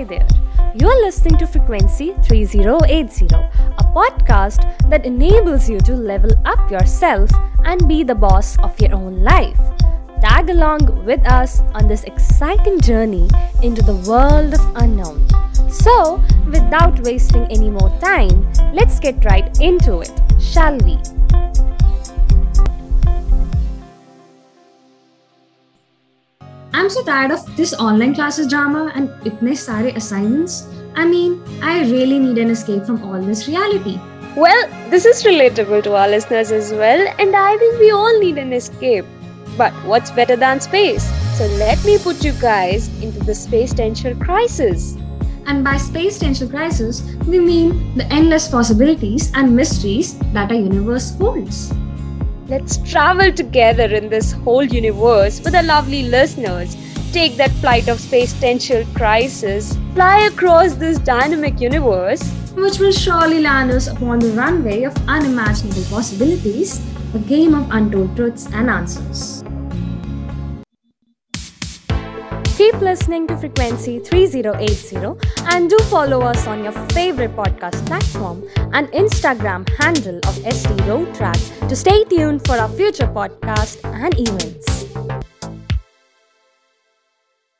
Hi there. You're listening to Frequency 3080, a podcast that enables you to level up yourself and be the boss of your own life. Tag along with us on this exciting journey into the world of unknown. So, without wasting any more time, let's get right into it, shall we? I'm so tired of this online classes drama and itne sare assignments. I mean, I really need an escape from all this reality. Well, this is relatable to our listeners as well, and I think we all need an escape. But what's better than space? So let me put you guys into the space tension crisis. And by space tension crisis, we mean the endless possibilities and mysteries that our universe holds. Let's travel together in this whole universe with our lovely listeners. Take that flight of space tension crisis, fly across this dynamic universe, which will surely land us upon the runway of unimaginable possibilities, a game of untold truths and answers. Keep listening to Frequency 3080 and do follow us on your favorite podcast platform and Instagram handle of ST Rotaract to stay tuned for our future podcasts and events.